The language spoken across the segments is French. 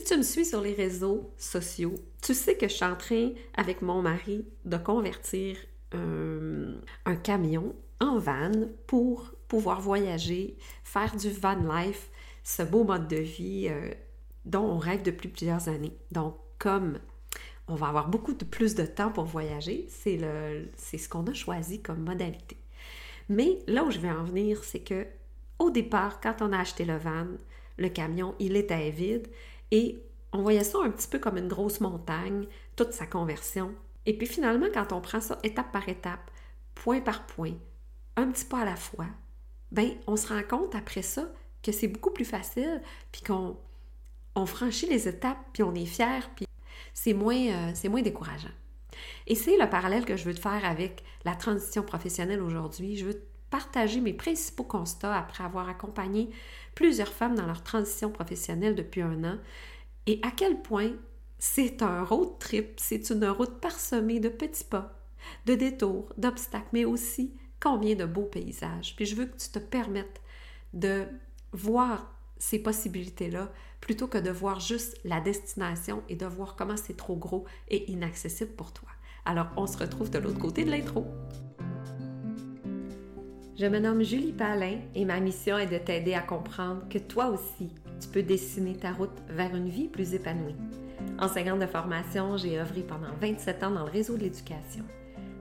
Si tu me suis sur les réseaux sociaux, tu sais que je suis en train, avec mon mari, de convertir un, camion en van pour pouvoir voyager, faire du van life, ce beau mode de vie euh, dont on rêve depuis plusieurs années. Donc, comme on va avoir beaucoup de plus de temps pour voyager, c'est ce qu'on a choisi comme modalité. Mais là où je vais en venir, c'est que au départ, quand on a acheté le van, le camion, il était vide et on voyait ça un petit peu comme une grosse montagne, toute sa conversion. Et puis finalement, quand on prend ça étape par étape, point par point, un petit pas à la fois, ben on se rend compte après ça que c'est beaucoup plus facile, puis qu'on on franchit les étapes, puis on est fier, puis c'est moins, euh, c'est moins décourageant. Et c'est le parallèle que je veux te faire avec la transition professionnelle aujourd'hui. Je veux partager mes principaux constats après avoir accompagné plusieurs femmes dans leur transition professionnelle depuis un an et à quel point c'est un road trip, c'est une route parsemée de petits pas, de détours, d'obstacles, mais aussi combien de beaux paysages. Puis je veux que tu te permettes de voir ces possibilités-là plutôt que de voir juste la destination et de voir comment c'est trop gros et inaccessible pour toi. Alors, on se retrouve de l'autre côté de l'intro. Je me nomme Julie Palin et ma mission est de t'aider à comprendre que toi aussi, tu peux dessiner ta route vers une vie plus épanouie. Enseignante de formation, j'ai œuvré pendant 27 ans dans le réseau de l'éducation.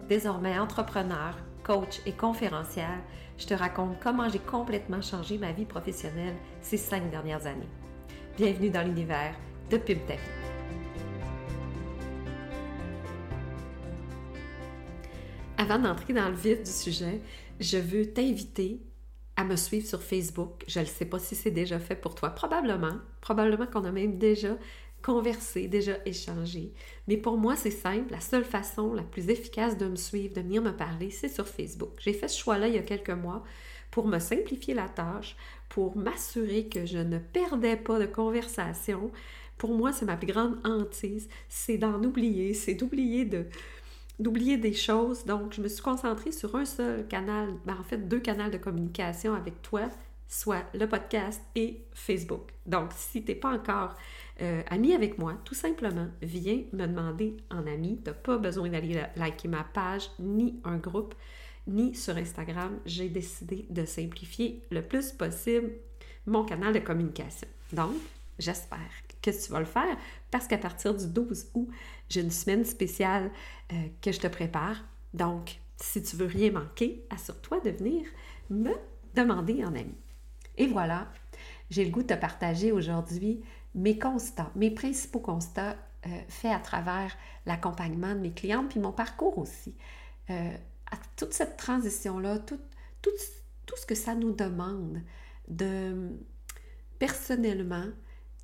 Désormais entrepreneur, coach et conférencière, je te raconte comment j'ai complètement changé ma vie professionnelle ces cinq dernières années. Bienvenue dans l'univers de Pub Avant d'entrer dans le vif du sujet, je veux t'inviter à me suivre sur Facebook. Je ne sais pas si c'est déjà fait pour toi. Probablement. Probablement qu'on a même déjà conversé, déjà échangé. Mais pour moi, c'est simple. La seule façon la plus efficace de me suivre, de venir me parler, c'est sur Facebook. J'ai fait ce choix-là il y a quelques mois pour me simplifier la tâche, pour m'assurer que je ne perdais pas de conversation. Pour moi, c'est ma plus grande hantise, c'est d'en oublier, c'est d'oublier de, d'oublier des choses. Donc, je me suis concentrée sur un seul canal, ben, en fait deux canaux de communication avec toi, soit le podcast et Facebook. Donc, si tu n'es pas encore euh, ami avec moi, tout simplement, viens me demander en ami. Tu n'as pas besoin d'aller liker ma page, ni un groupe, ni sur Instagram. J'ai décidé de simplifier le plus possible mon canal de communication. Donc, j'espère que tu vas le faire parce qu'à partir du 12 août, j'ai une semaine spéciale euh, que je te prépare. Donc, si tu veux rien manquer, assure-toi de venir me demander en ami. Et voilà, j'ai le goût de te partager aujourd'hui mes constats, mes principaux constats euh, faits à travers l'accompagnement de mes clientes, puis mon parcours aussi. Euh, à toute cette transition-là, tout, tout, tout, ce que ça nous demande de personnellement,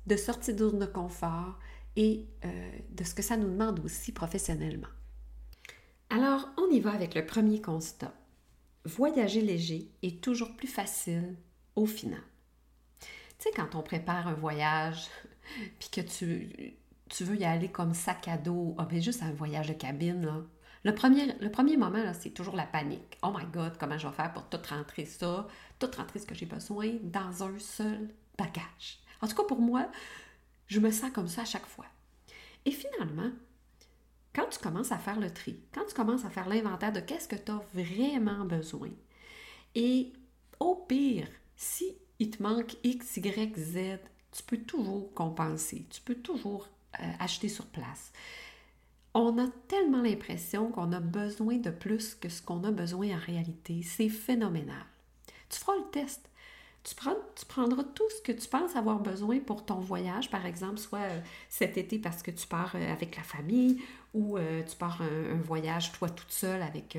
de sortir de de confort et euh, de ce que ça nous demande aussi professionnellement. Alors, on y va avec le premier constat. Voyager léger est toujours plus facile au final. Tu sais, quand on prépare un voyage, puis que tu, tu veux y aller comme sac à dos, ah ben juste un voyage de cabine, là. Le premier, le premier moment, c'est toujours la panique. Oh my God, comment je vais faire pour tout rentrer ça, tout rentrer ce que j'ai besoin dans un seul bagage. En tout cas, pour moi, je me sens comme ça à chaque fois. Et finalement, quand tu commences à faire le tri, quand tu commences à faire l'inventaire de qu'est-ce que tu as vraiment besoin, et au pire, si il te manque X, Y, Z, tu peux toujours compenser, tu peux toujours euh, acheter sur place. On a tellement l'impression qu'on a besoin de plus que ce qu'on a besoin en réalité. C'est phénoménal. Tu feras le test. Tu, prendras tout ce que tu penses avoir besoin pour ton voyage, par exemple, soit euh, cet été parce que tu pars euh, avec la famille ou tu pars un, un, voyage toi toute seule avec,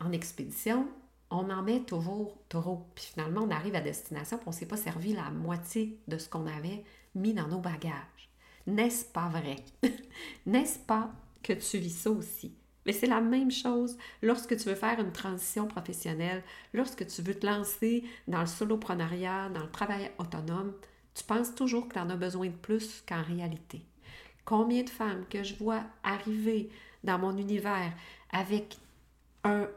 en expédition on en met toujours trop. Puis finalement, on arrive à destination et on ne s'est pas servi la moitié de ce qu'on avait mis dans nos bagages. N'est-ce pas vrai? N'est-ce pas que tu vis ça aussi? Mais c'est la même chose lorsque tu veux faire une transition professionnelle, lorsque tu veux te lancer dans le soloprenariat, dans le travail autonome, tu penses toujours que tu en as besoin de plus qu'en réalité. Combien de femmes que je vois arriver dans mon univers avec un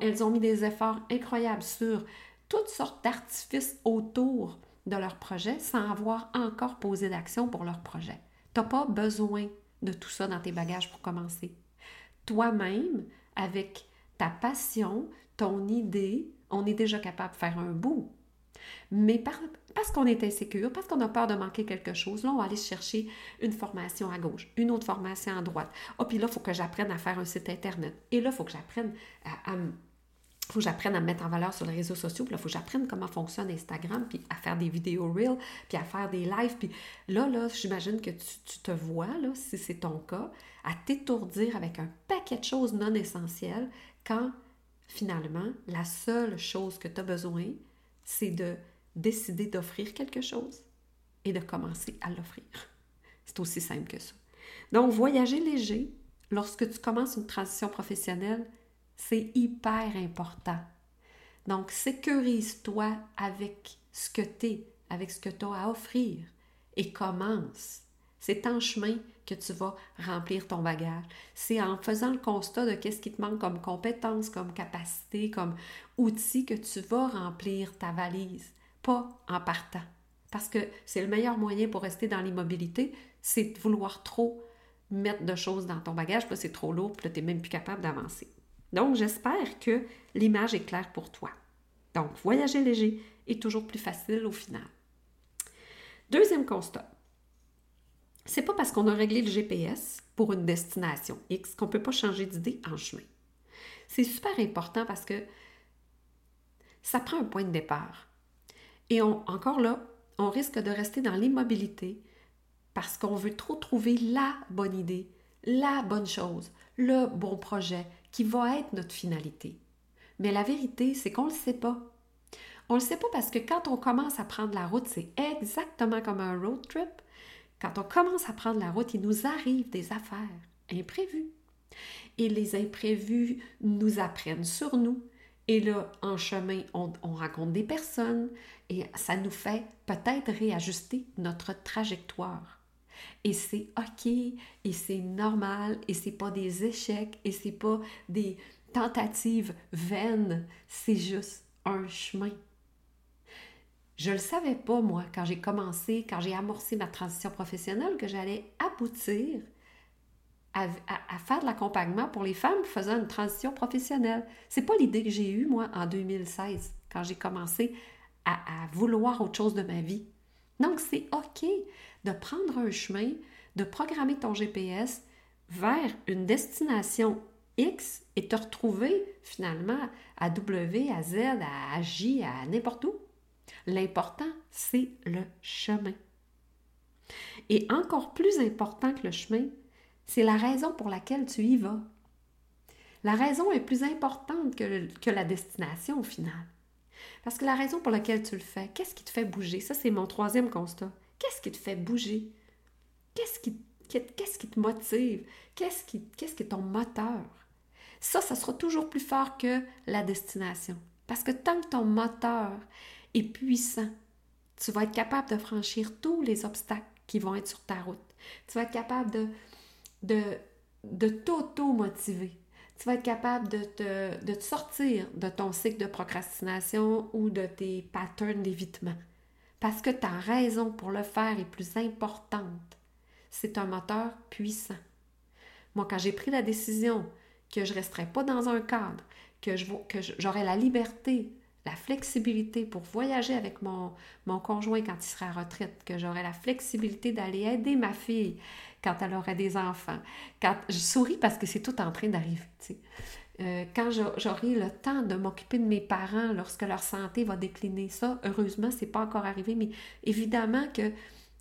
elles ont mis des efforts incroyables sur toutes sortes d'artifices autour de leur projet sans avoir encore posé d'action pour leur projet. Tu n'as pas besoin de tout ça dans tes bagages pour commencer. Toi-même, avec ta passion, ton idée, on est déjà capable de faire un bout. Mais parce qu'on est insécure, parce qu'on a peur de manquer quelque chose, là, on va aller chercher une formation à gauche, une autre formation à droite. Oh, puis là, il faut que j'apprenne à faire un site Internet. Et là, il faut que j'apprenne à, faut que j'apprenne à me mettre en valeur sur les réseaux sociaux, puis là, il faut que j'apprenne comment fonctionne Instagram, puis à faire des vidéos real, puis à faire des lives. Puis là, là, j'imagine que tu, tu, te vois, là, si c'est ton cas, à t'étourdir avec un paquet de choses non essentielles quand finalement, la seule chose que tu as besoin, c'est de décider d'offrir quelque chose et de commencer à l'offrir. C'est aussi simple que ça. Donc, voyager léger, lorsque tu commences une transition professionnelle, c'est hyper important. Donc, sécurise-toi avec ce que tu es, avec ce que tu as à offrir et commence. C'est en chemin que tu vas remplir ton bagage. C'est en faisant le constat de qu'est-ce qui te manque comme compétence, comme capacité, comme outil que tu vas remplir ta valise, pas en partant. Parce que c'est le meilleur moyen pour rester dans l'immobilité, c'est de vouloir trop mettre de choses dans ton bagage, puis c'est trop lourd, puis tu n'es même plus capable d'avancer. Donc, j'espère que l'image est claire pour toi. Donc, voyager léger est toujours plus facile au final. Deuxième constat, c'est pas parce qu'on a réglé le GPS pour une destination X qu'on ne peut pas changer d'idée en chemin. C'est super important parce que ça prend un point de départ. Et encore là, on risque de rester dans l'immobilité parce qu'on veut trop trouver la bonne idée, la bonne chose, le bon projet qui va être notre finalité. Mais la vérité, c'est qu'on ne le sait pas. On ne le sait pas parce que quand on commence à prendre la route, c'est exactement comme un road trip. Quand on commence à prendre la route, il nous arrive des affaires imprévues. Et les imprévus nous apprennent sur nous. Et là, en chemin, on, on rencontre des personnes et ça nous fait peut-être réajuster notre trajectoire. Et c'est OK, et c'est normal, et c'est pas des échecs, et c'est pas des tentatives vaines, c'est juste un chemin. Je le savais pas, moi, quand j'ai commencé, quand j'ai amorcé ma transition professionnelle, que j'allais aboutir à, faire de l'accompagnement pour les femmes faisant une transition professionnelle. C'est pas l'idée que j'ai eue, moi, en 2016, quand j'ai commencé à, vouloir autre chose de ma vie. Donc, c'est OK de prendre un chemin, de programmer ton GPS vers une destination X et te retrouver finalement à W, à Z, à J, à n'importe où. L'important, c'est le chemin. Et encore plus important que le chemin, c'est la raison pour laquelle tu y vas. La raison est plus importante que, la destination au final. Parce que la raison pour laquelle tu le fais, qu'est-ce qui te fait bouger? Ça, c'est mon troisième constat. Qu'est-ce qui te fait bouger? Qu'est-ce qui, te motive? Qu'est-ce qui, est ton moteur? Ça, ça sera toujours plus fort que la destination. Parce que tant que ton moteur est puissant. Tu vas être capable de franchir tous les obstacles qui vont être sur ta route. Tu vas être capable de, de, de t'auto-motiver. Tu vas être capable de de te sortir de ton cycle de procrastination ou de tes patterns d'évitement. Parce que ta raison pour le faire est plus importante. C'est un moteur puissant. Moi, quand j'ai pris la décision que je ne resterais pas dans un cadre, que, j'aurais la liberté la flexibilité pour voyager avec mon, conjoint quand il sera à retraite, que j'aurai la flexibilité d'aller aider ma fille quand elle aura des enfants. Je souris parce que c'est tout en train d'arriver. Euh, quand j'aurai le temps de m'occuper de mes parents lorsque leur santé va décliner, ça, heureusement, c'est pas encore arrivé, mais évidemment que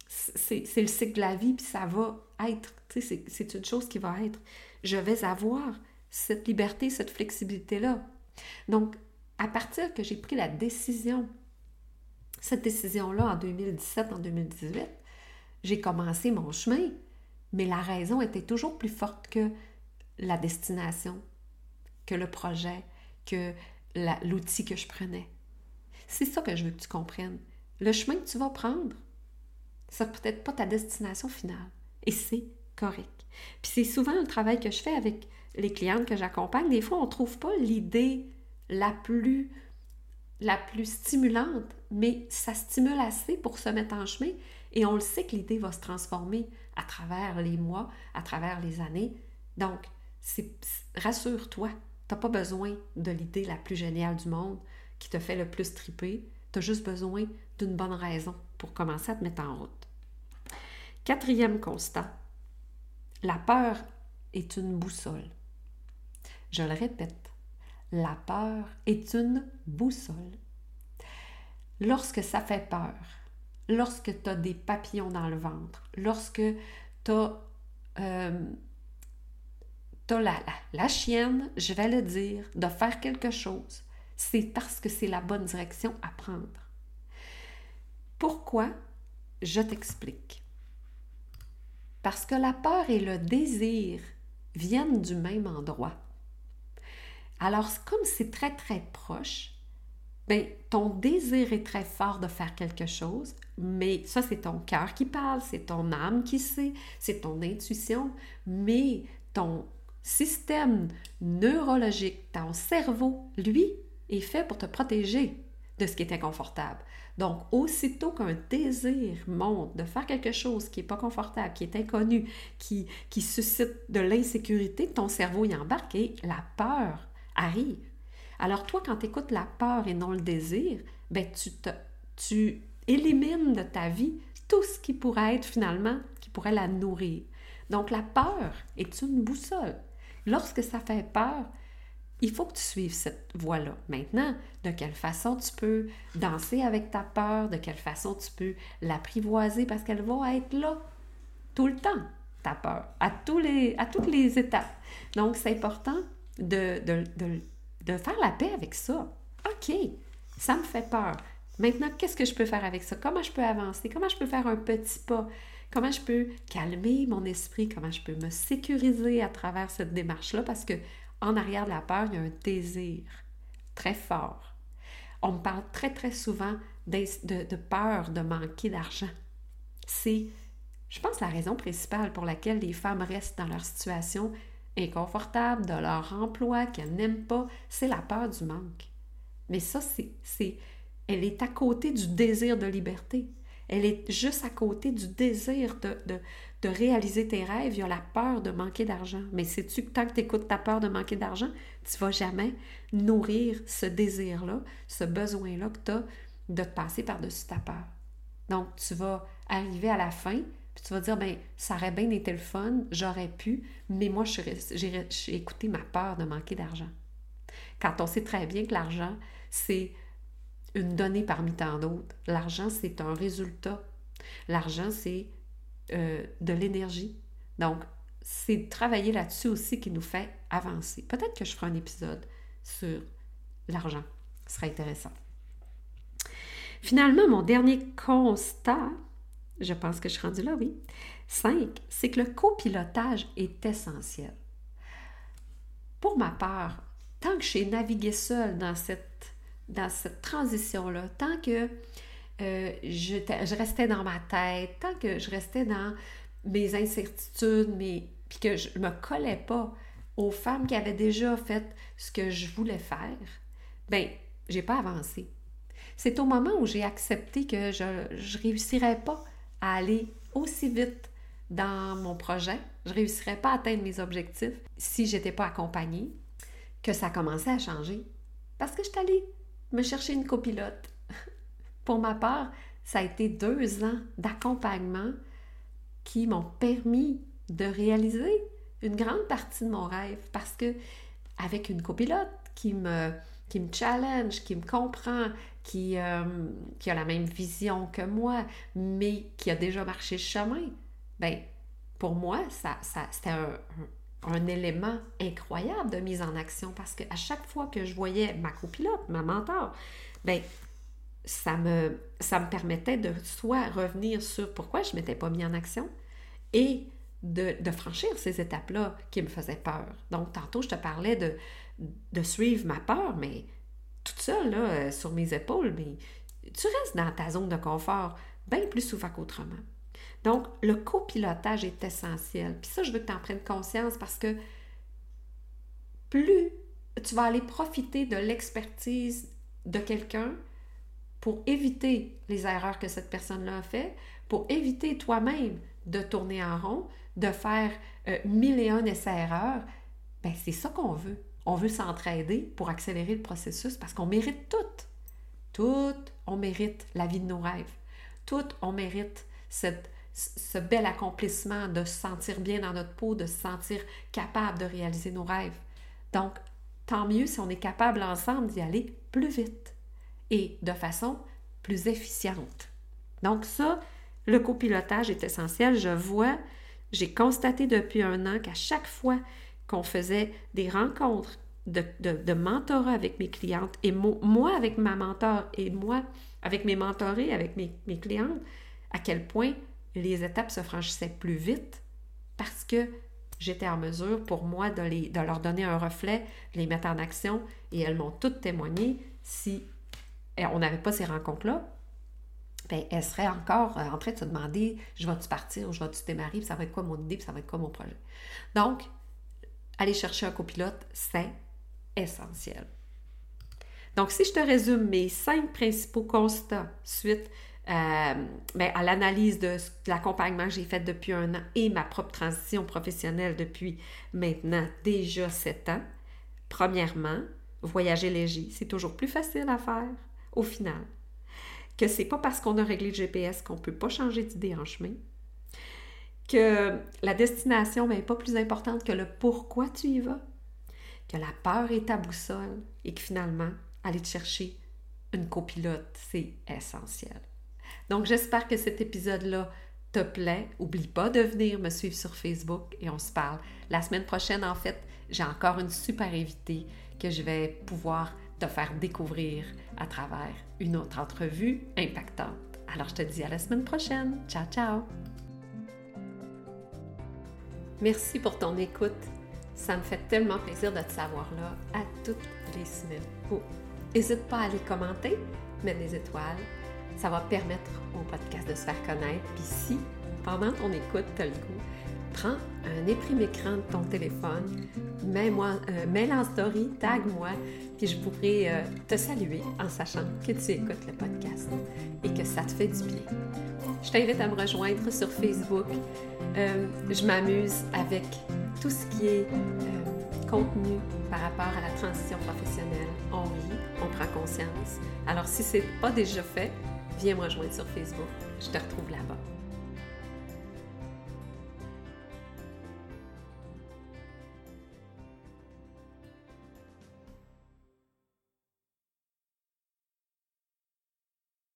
c'est le cycle de la vie, puis ça va être, c'est une chose qui va être. Je vais avoir cette liberté, cette flexibilité-là. Donc, à partir que j'ai pris la décision, cette décision-là en 2017, en 2018, j'ai commencé mon chemin, mais la raison était toujours plus forte que la destination, que le projet, que l'outil que je prenais. C'est ça que je veux que tu comprennes. Le chemin que tu vas prendre, ça peut-être pas ta destination finale. Et c'est correct. Puis c'est souvent le travail que je fais avec les clientes que j'accompagne. Des fois, on ne trouve pas l'idée la plus la plus stimulante, mais ça stimule assez pour se mettre en chemin et on le sait que l'idée va se transformer à travers les mois, à travers les années. Donc, rassure-toi, tu n'as pas besoin de l'idée la plus géniale du monde qui te fait le plus triper. Tu as juste besoin d'une bonne raison pour commencer à te mettre en route. Quatrième constat, la peur est une boussole. Je le répète, la peur est une boussole. Lorsque ça fait peur, lorsque tu as des papillons dans le ventre, lorsque tu as, euh, la, la chienne, je vais le dire, de faire quelque chose, c'est parce que c'est la bonne direction à prendre. Pourquoi? Je t'explique. Parce que la peur et le désir viennent du même endroit. Alors, comme c'est très, très proche, ben, ton désir est très fort de faire quelque chose, mais ça, c'est ton cœur qui parle, c'est ton âme qui sait, c'est ton intuition, mais ton système neurologique, ton cerveau, lui, est fait pour te protéger de ce qui est inconfortable. Donc, aussitôt qu'un désir monte de faire quelque chose qui n'est pas confortable, qui est inconnu, qui, qui suscite de l'insécurité, ton cerveau y embarque et la peur arrive. Alors, toi, quand tu écoutes la peur et non le désir, ben, tu, te, tu élimines de ta vie tout ce qui pourrait être finalement, qui pourrait la nourrir. Donc, la peur est une boussole. Lorsque ça fait peur, il faut que tu suives cette voie-là. Maintenant, de quelle façon tu peux danser avec ta peur, de quelle façon tu peux l'apprivoiser? Parce qu'elle va être là tout le temps, ta peur, à, tous les, à toutes les étapes. Donc, c'est important de, de, de, faire la paix avec ça. OK, ça me fait peur. Maintenant, qu'est-ce que je peux faire avec ça? Comment je peux avancer? Comment je peux faire un petit pas? Comment je peux calmer mon esprit? Comment je peux me sécuriser à travers cette démarche-là? Parce que en arrière de la peur, il y a un désir très fort. On me parle très, très souvent de, peur de manquer d'argent. C'est, je pense, la raison principale pour laquelle les femmes restent dans leur situation inconfortable, de leur emploi qu'elles n'aiment pas, c'est la peur du manque. Mais ça, c'est, elle est à côté du désir de liberté. Elle est juste à côté du désir de, réaliser tes rêves, il y a la peur de manquer d'argent. Mais sais-tu que tant que tu écoutes ta peur de manquer d'argent, tu vas jamais nourrir ce désir-là, ce besoin-là que tu as de te passer par-dessus ta peur. Donc, tu vas arriver à la fin, puis tu vas dire, ben ça aurait bien été le fun, j'aurais pu, mais moi, j'ai écouté ma peur de manquer d'argent. Quand on sait très bien que l'argent, c'est une donnée parmi tant d'autres. L'argent, c'est un résultat. L'argent, c'est euh, de l'énergie. Donc, c'est travailler là-dessus aussi qui nous fait avancer. Peut-être que je ferai un épisode sur l'argent. Ce serait intéressant. Finalement, mon dernier constat, je pense que je suis rendue là, oui. 5, c'est que le copilotage est essentiel. Pour ma part, tant que j'ai navigué seule dans cette, dans cette transition-là, tant que euh, je, restais dans ma tête, tant que je restais dans mes incertitudes, mais, puis que je ne me collais pas aux femmes qui avaient déjà fait ce que je voulais faire, ben j'ai pas avancé. C'est au moment où j'ai accepté que je ne réussirais pas à aller aussi vite dans mon projet, je ne réussirais pas à atteindre mes objectifs si je n'étais pas accompagnée, que ça commençait à changer. Parce que je suis allée me chercher une copilote. Pour ma part, ça a été deux ans d'accompagnement qui m'ont permis de réaliser une grande partie de mon rêve. Parce que avec une copilote qui me, qui me challenge, qui me comprend, qui, euh, qui a la même vision que moi, mais qui a déjà marché le chemin, ben pour moi, ça, ça c'était un, un, élément incroyable de mise en action parce qu'à chaque fois que je voyais ma copilote, ma mentor, ben ça me, ça me permettait de soit revenir sur pourquoi je ne m'étais pas mis en action et de, franchir ces étapes-là qui me faisaient peur. Donc, tantôt, je te parlais de, suivre ma peur, mais toute seule, là, euh, sur mes épaules, mais tu restes dans ta zone de confort bien plus souvent qu'autrement. Donc, le copilotage est essentiel. Puis ça, je veux que tu en prennes conscience parce que plus tu vas aller profiter de l'expertise de quelqu'un pour éviter les erreurs que cette personne-là a fait, pour éviter toi-même de tourner en rond, de faire euh, mille et un essais-erreurs, ben c'est ça qu'on veut. On veut s'entraider pour accélérer le processus parce qu'on mérite tout. Tout, on mérite la vie de nos rêves. Tout, on mérite ce bel accomplissement de se sentir bien dans notre peau, de se sentir capable de réaliser nos rêves. Donc, tant mieux si on est capable ensemble d'y aller plus vite et de façon plus efficiente. Donc ça, le copilotage est essentiel. Je vois, j'ai constaté depuis un an qu'à chaque fois qu'on faisait des rencontres de, de, mentorat avec mes clientes et moi avec ma mentor et moi avec mes mentorés, avec mes, mes clientes, à quel point les étapes se franchissaient plus vite parce que j'étais en mesure pour moi de, de leur donner un reflet, les mettre en action et elles m'ont toutes témoigné si eh, on n'avait pas ces rencontres-là, ben, elles seraient encore euh, en train de se demander je vais-tu partir je vais-tu démarrer, ça va être quoi mon idée, ça va être quoi mon projet. Donc, aller chercher un copilote, c'est essentiel. Donc, si je te résume mes cinq principaux constats suite euh, ben, à l'analyse de, l'accompagnement que j'ai fait depuis un an et ma propre transition professionnelle depuis maintenant déjà sept ans. Premièrement, voyager léger, c'est toujours plus facile à faire au final. Que c'est pas parce qu'on a réglé le GPS qu'on peut pas changer d'idée en chemin. Que la destination n'est ben, pas plus importante que le pourquoi tu y vas. Que la peur est ta boussole et que finalement, aller te chercher une copilote, c'est essentiel. Donc, j'espère que cet épisode-là te plaît. Oublie pas de venir me suivre sur Facebook et on se parle. La semaine prochaine, en fait, j'ai encore une super invitée que je vais pouvoir te faire découvrir à travers une autre entrevue impactante. Alors, je te dis à la semaine prochaine. Ciao, ciao! Merci pour ton écoute. Ça me fait tellement plaisir de te savoir là à toutes les semaines. n'hésite pas à aller commenter, mettre des étoiles ça va permettre au podcast de se faire connaître. Puis si, pendant ton écoute, tu as le goût, prends un éprime écran de ton téléphone, mets-moi, euh, mets en story, tag-moi, puis je pourrai euh, te saluer en sachant que tu écoutes le podcast et que ça te fait du bien. Je t'invite à me rejoindre sur Facebook. Euh, je m'amuse avec tout ce qui est contenu par rapport à la transition professionnelle. On rit, on prend conscience. Alors si ce n'est pas déjà fait, viens me rejoindre sur Facebook. Je te retrouve là-bas.